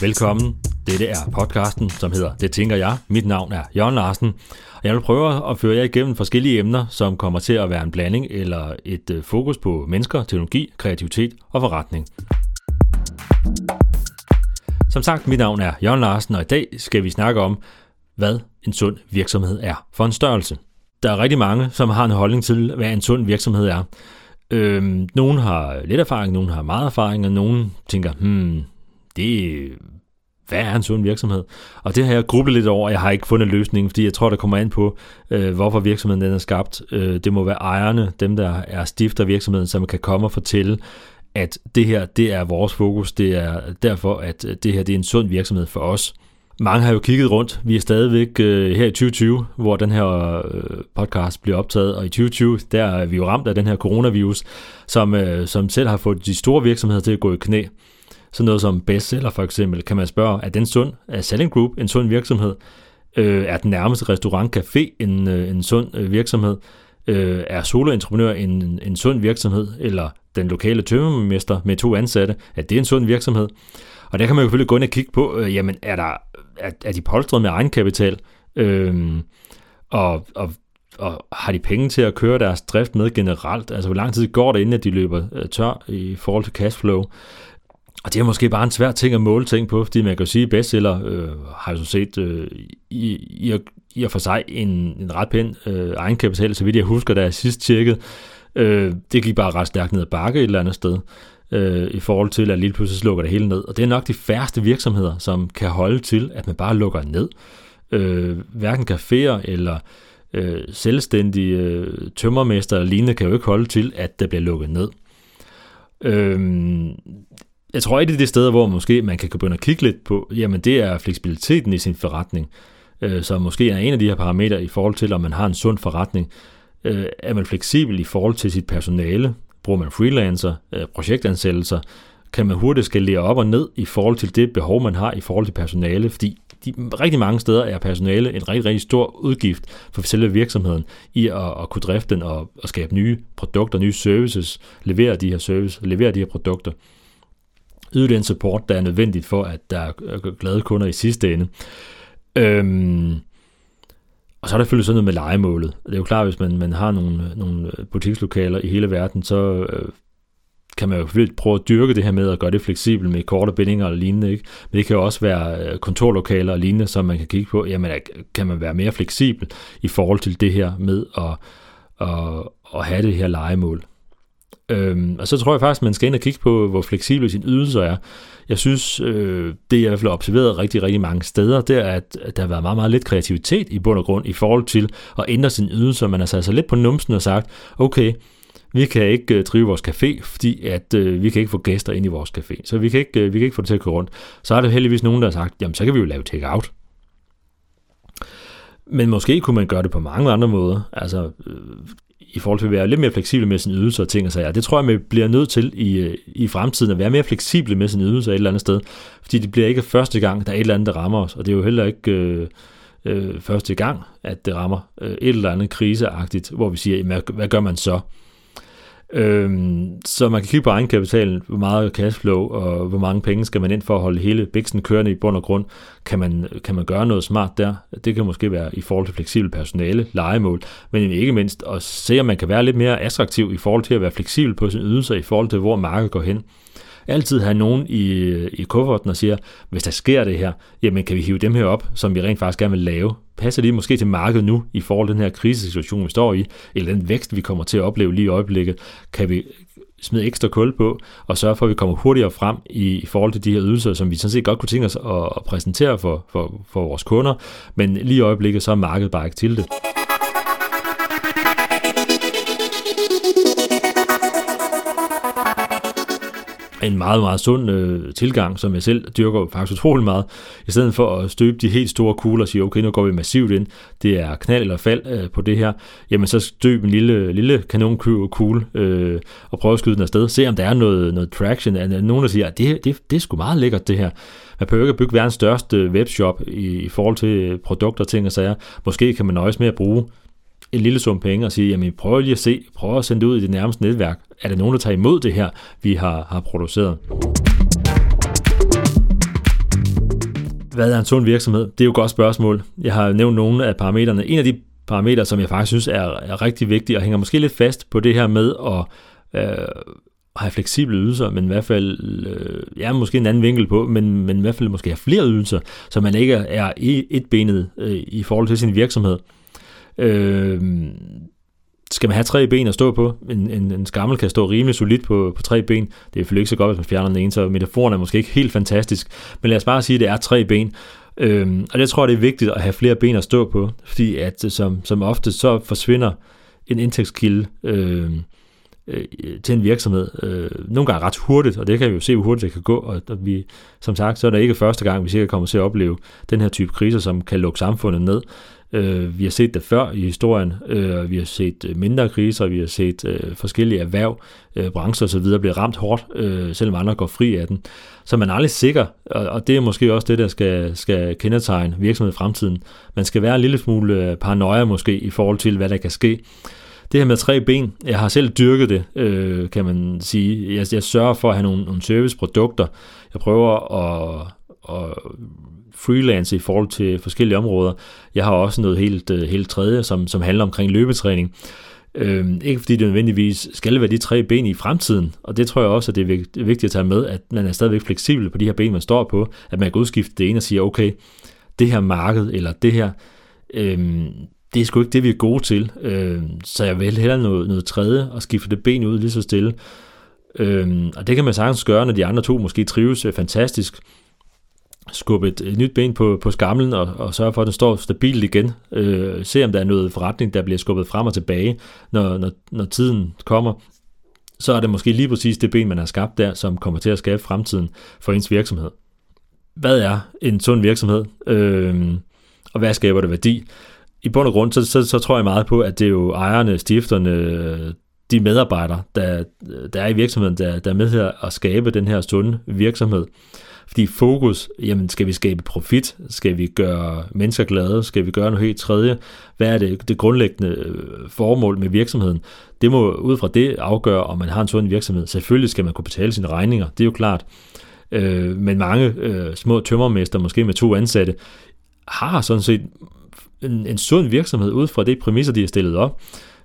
Velkommen. Dette er podcasten, som hedder Det tænker jeg. Mit navn er Jørgen Larsen, og jeg vil prøve at føre jer igennem forskellige emner, som kommer til at være en blanding eller et øh, fokus på mennesker, teknologi, kreativitet og forretning. Som sagt, mit navn er Jørgen Larsen, og i dag skal vi snakke om, hvad en sund virksomhed er for en størrelse. Der er rigtig mange, som har en holdning til, hvad en sund virksomhed er. Øhm, nogen har lidt erfaring, nogen har meget erfaring, og nogen tænker, hmm, det hvad er en sund virksomhed? Og det har jeg grublet lidt over, jeg har ikke fundet løsningen, fordi jeg tror, der kommer an på, øh, hvorfor virksomheden den er skabt. Øh, det må være ejerne, dem der er stifter virksomheden, som kan komme og fortælle, at det her, det er vores fokus, det er derfor, at øh, det her, det er en sund virksomhed for os. Mange har jo kigget rundt. Vi er stadigvæk øh, her i 2020, hvor den her øh, podcast bliver optaget, og i 2020, der er vi jo ramt af den her coronavirus, som, øh, som selv har fået de store virksomheder til at gå i knæ. Sådan noget som bestseller for eksempel, kan man spørge, er den sund? Er Selling Group en sund virksomhed? Øh, er den nærmeste restaurant café en, øh, en sund øh, virksomhed? Øh, er soloentreprenør en, en sund virksomhed? Eller den lokale tømmermester med to ansatte, er det en sund virksomhed? Og der kan man jo selvfølgelig gå ind og kigge på, øh, jamen er, der, er, er de polstret med egenkapital? Øh, og, og og har de penge til at køre deres drift med generelt? Altså, hvor lang tid går det, inden at de løber øh, tør i forhold til cashflow? Og det er måske bare en svær ting at måle ting på, fordi man kan jo sige, at bestseller øh, har jo set øh, i, i, i og for sig en, en ret pæn øh, egenkapital, så vidt jeg husker, da jeg sidst tjekkede. Øh, det gik bare ret stærkt ned ad bakke et eller andet sted, øh, i forhold til, at lige pludselig slukker det hele ned. Og det er nok de færreste virksomheder, som kan holde til, at man bare lukker ned. Øh, hverken caféer eller øh, selvstændige øh, tømmermester eller lignende kan jo ikke holde til, at der bliver lukket ned. Øh, jeg tror, et af de steder, hvor måske man kan begynde at kigge lidt på, jamen det er fleksibiliteten i sin forretning, øh, som måske er en af de her parametre i forhold til, om man har en sund forretning. Øh, er man fleksibel i forhold til sit personale? Bruger man freelancer, øh, projektansættelser? Kan man hurtigt skalere op og ned i forhold til det behov, man har i forhold til personale? Fordi de, rigtig mange steder er personale en rigtig, rigtig stor udgift for selve virksomheden i at, at kunne drifte den og, og skabe nye produkter, nye services, levere de her services, levere de her produkter yde den support, der er nødvendigt for, at der er glade kunder i sidste ende. Øhm, og så er der selvfølgelig sådan noget med legemålet. Det er jo klart, hvis man, man har nogle, nogle butikslokaler i hele verden, så øh, kan man jo selvfølgelig prøve at dyrke det her med at gøre det fleksibelt med korte bindinger og lignende. Ikke? Men det kan jo også være øh, kontorlokaler og lignende, som man kan kigge på. Jamen, kan man være mere fleksibel i forhold til det her med at, at, at have det her legemål. Øhm, og så tror jeg faktisk, man skal ind og kigge på, hvor fleksible sine ydelser er. Jeg synes, øh, det jeg i hvert fald har observeret rigtig, rigtig mange steder, det er, at, der har været meget, meget lidt kreativitet i bund og grund i forhold til at ændre sine ydelser. Man har sat sig lidt på numsen og sagt, okay, vi kan ikke øh, drive vores café, fordi at øh, vi kan ikke få gæster ind i vores café. Så vi kan, ikke, øh, vi kan ikke få det til at køre rundt. Så er der heldigvis nogen, der har sagt, jamen så kan vi jo lave take-out. Men måske kunne man gøre det på mange andre måder. Altså, øh, i forhold til at være lidt mere fleksibel med sine ydelser og ting og sager. Det tror jeg, man bliver nødt til i, øh, i fremtiden at være mere fleksible med sine ydelser et eller andet sted. Fordi det bliver ikke første gang, der er et eller andet, der rammer os. Og det er jo heller ikke øh, øh, første gang, at det rammer øh, et eller andet kriseagtigt, hvor vi siger, hvad, hvad gør man så? Øhm, så man kan kigge på egenkapitalen, hvor meget cashflow og hvor mange penge skal man ind for at holde hele biksen kørende i bund og grund. Kan man, kan man gøre noget smart der? Det kan måske være i forhold til fleksibel personale, legemål, men ikke mindst at se, om man kan være lidt mere attraktiv i forhold til at være fleksibel på sine ydelser, i forhold til hvor markedet går hen altid have nogen i, i kufferten og siger, hvis der sker det her, jamen kan vi hive dem her op, som vi rent faktisk gerne vil lave? Passer de måske til markedet nu, i forhold til den her krisesituation, vi står i, eller den vækst, vi kommer til at opleve lige i øjeblikket? Kan vi smide ekstra kul på, og sørge for, at vi kommer hurtigere frem i, i forhold til de her ydelser, som vi sådan set godt kunne tænke os at, at præsentere for, for, for vores kunder, men lige i øjeblikket, så er markedet bare ikke til det. En meget, meget sund øh, tilgang, som jeg selv dyrker faktisk utrolig meget, i stedet for at støbe de helt store kugler og sige, okay, nu går vi massivt ind, det er knald eller fald øh, på det her, jamen så støb en lille, lille kanonkugle øh, og prøve at skyde den afsted, se om der er noget, noget traction, er nogen der siger, at det, det, det er sgu meget lækkert det her. Man behøver ikke at bygge verdens største webshop i, i forhold til produkter, ting og sager. Måske kan man nøjes med at bruge en lille sum penge og sige, jamen prøv lige at se, prøv at sende det ud i det nærmeste netværk. Er der nogen, der tager imod det her, vi har, har produceret? hvad er en sund virksomhed? Det er jo et godt spørgsmål. Jeg har nævnt nogle af parametrene. En af de parametre, som jeg faktisk synes er, er rigtig vigtig, og hænger måske lidt fast på det her med at øh, have fleksible ydelser, men i hvert fald, øh, ja, måske en anden vinkel på, men, men i hvert fald måske have flere ydelser, så man ikke er etbenet et øh, i forhold til sin virksomhed. Øh, skal man have tre ben at stå på? En, en, en skammel kan stå rimelig solidt på, på tre ben. Det er selvfølgelig ikke så godt, hvis man fjerner den ene, så metaforen er måske ikke helt fantastisk. Men lad os bare sige, at det er tre ben. Øhm, og det tror, det er vigtigt at have flere ben at stå på, fordi at øh, som, som ofte så forsvinder en indtægtskilde øh, øh, til en virksomhed. Øh, nogle gange ret hurtigt, og det kan vi jo se, hvor hurtigt det kan gå. Og, og vi, som sagt, så er det ikke første gang, vi sikkert kommer til at opleve den her type kriser, som kan lukke samfundet ned. Øh, vi har set det før i historien. Øh, vi har set øh, mindre kriser, vi har set øh, forskellige erhverv, øh, brancher osv. blive ramt hårdt, øh, selvom andre går fri af den. Så man er aldrig sikker, og, og det er måske også det, der skal, skal kendetegne virksomhed i fremtiden. Man skal være en lille smule øh, paranoia måske i forhold til, hvad der kan ske. Det her med tre ben, jeg har selv dyrket det, øh, kan man sige. Jeg, jeg sørger for at have nogle, nogle serviceprodukter. Jeg prøver at, at freelance i forhold til forskellige områder. Jeg har også noget helt, øh, helt tredje, som, som handler omkring løbetræning. Øhm, ikke fordi det nødvendigvis skal være de tre ben i fremtiden, og det tror jeg også, at det er vigtigt at tage med, at man er stadigvæk fleksibel på de her ben, man står på, at man kan udskifte det ene og sige, okay, det her marked, eller det her, øhm, det er sgu ikke det, vi er gode til, øhm, så jeg vil hellere noget, noget tredje og skifte det ben ud lige så stille. Øhm, og det kan man sagtens gøre, når de andre to måske trives øh, fantastisk, skubbe et, et nyt ben på, på skamlen og, og sørge for, at den står stabilt igen. Øh, se om der er noget forretning, der bliver skubbet frem og tilbage, når, når, når tiden kommer. Så er det måske lige præcis det ben, man har skabt der, som kommer til at skabe fremtiden for ens virksomhed. Hvad er en sund virksomhed? Øh, og hvad skaber det værdi? I bund og grund, så, så, så tror jeg meget på, at det er jo ejerne, stifterne, de medarbejdere, der, der er i virksomheden, der, der er med her at skabe den her sunde virksomhed. Fordi fokus, jamen skal vi skabe profit? Skal vi gøre mennesker glade? Skal vi gøre noget helt tredje? Hvad er det, det grundlæggende øh, formål med virksomheden? Det må ud fra det afgøre, om man har en sund virksomhed. Selvfølgelig skal man kunne betale sine regninger, det er jo klart. Øh, men mange øh, små tømmermester, måske med to ansatte, har sådan set en, en sund virksomhed ud fra det præmisser, de har stillet op.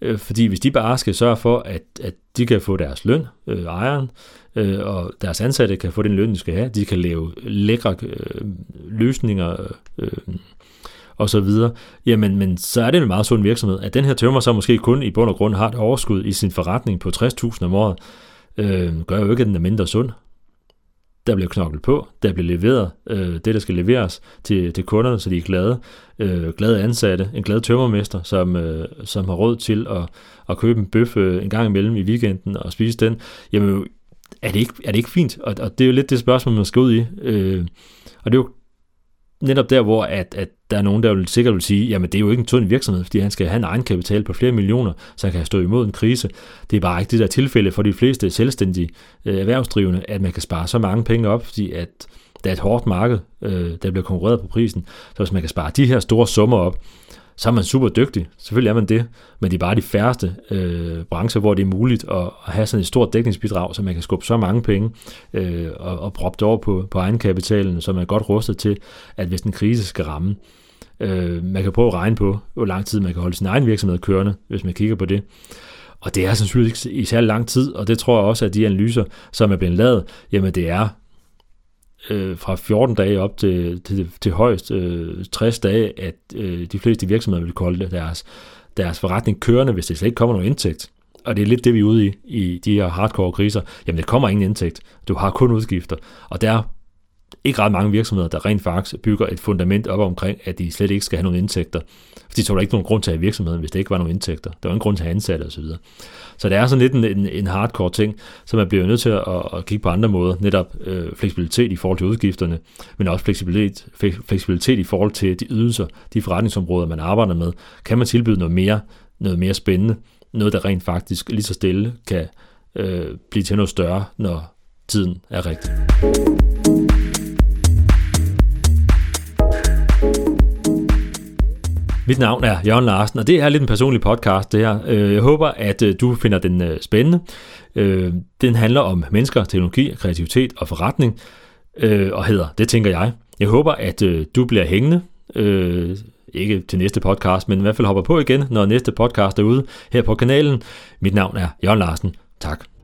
Øh, fordi hvis de bare skal sørge for, at, at de kan få deres løn, øh, ejeren, øh, og deres ansatte kan få den løn, de skal have, de kan lave lækre øh, løsninger, øh, og så videre, jamen men så er det en meget sund virksomhed, at den her tømmer så måske kun i bund og grund har et overskud i sin forretning på 60.000 om året, øh, gør jo ikke, at den er mindre sund der bliver knoklet på, der bliver leveret øh, det, der skal leveres til, til kunderne, så de er glade. Øh, glade ansatte, en glad tømmermester, som, øh, som har råd til at, at købe en bøf øh, en gang imellem i weekenden og spise den. Jamen, er det ikke, er det ikke fint? Og, og det er jo lidt det spørgsmål, man skal ud i. Øh, og det er jo netop der, hvor at, at der er nogen, der vil sikkert vil sige, jamen det er jo ikke en tynd virksomhed, fordi han skal have en egen kapital på flere millioner, så han kan stå imod en krise. Det er bare ikke det der tilfælde for de fleste selvstændige øh, erhvervsdrivende, at man kan spare så mange penge op, fordi at der er et hårdt marked, øh, der bliver konkurreret på prisen. Så hvis man kan spare de her store summer op, så er man super dygtig. Selvfølgelig er man det, men det er bare de færreste øh, brancher, hvor det er muligt at, at have sådan et stort dækningsbidrag, så man kan skubbe så mange penge øh, og, og proppe det over på, på egenkapitalen, så man er godt rustet til, at hvis en krise skal ramme, øh, man kan prøve at regne på, hvor lang tid man kan holde sin egen virksomhed kørende, hvis man kigger på det. Og det er sandsynligvis ikke i særlig lang tid, og det tror jeg også, at de analyser, som er blevet lavet, jamen det er øh, fra 14 dage op til, til, til højst øh, 60 dage, at øh, de fleste virksomheder vil kolde deres, deres forretning kørende, hvis det slet ikke kommer nogen indtægt. Og det er lidt det, vi er ude i, i de her hardcore kriser. Jamen, det kommer ingen indtægt. Du har kun udgifter. Og der ikke ret mange virksomheder, der rent faktisk bygger et fundament op omkring, at de slet ikke skal have nogen indtægter. Fordi så var der ikke nogen grund til at have virksomheden, hvis det ikke var nogen indtægter. Der var ingen grund til at have ansatte osv. Så, så det er sådan lidt en, en, en hardcore ting, så man bliver nødt til at, at kigge på andre måder. Netop øh, fleksibilitet i forhold til udgifterne, men også fleksibilitet, fleksibilitet i forhold til de ydelser, de forretningsområder, man arbejder med. Kan man tilbyde noget mere, noget mere spændende, noget der rent faktisk lige så stille kan øh, blive til noget større, når tiden er rigtig. Mit navn er Jørgen Larsen, og det er lidt en personlig podcast, det her. Øh, jeg håber, at øh, du finder den øh, spændende. Den handler om mennesker, teknologi, kreativitet og forretning, og hedder Det tænker jeg. Jeg håber, at du bliver hængende. Ikke til næste podcast, men i hvert fald hopper på igen, når næste podcast er ude her på kanalen. Mit navn er Jørgen Larsen. Tak.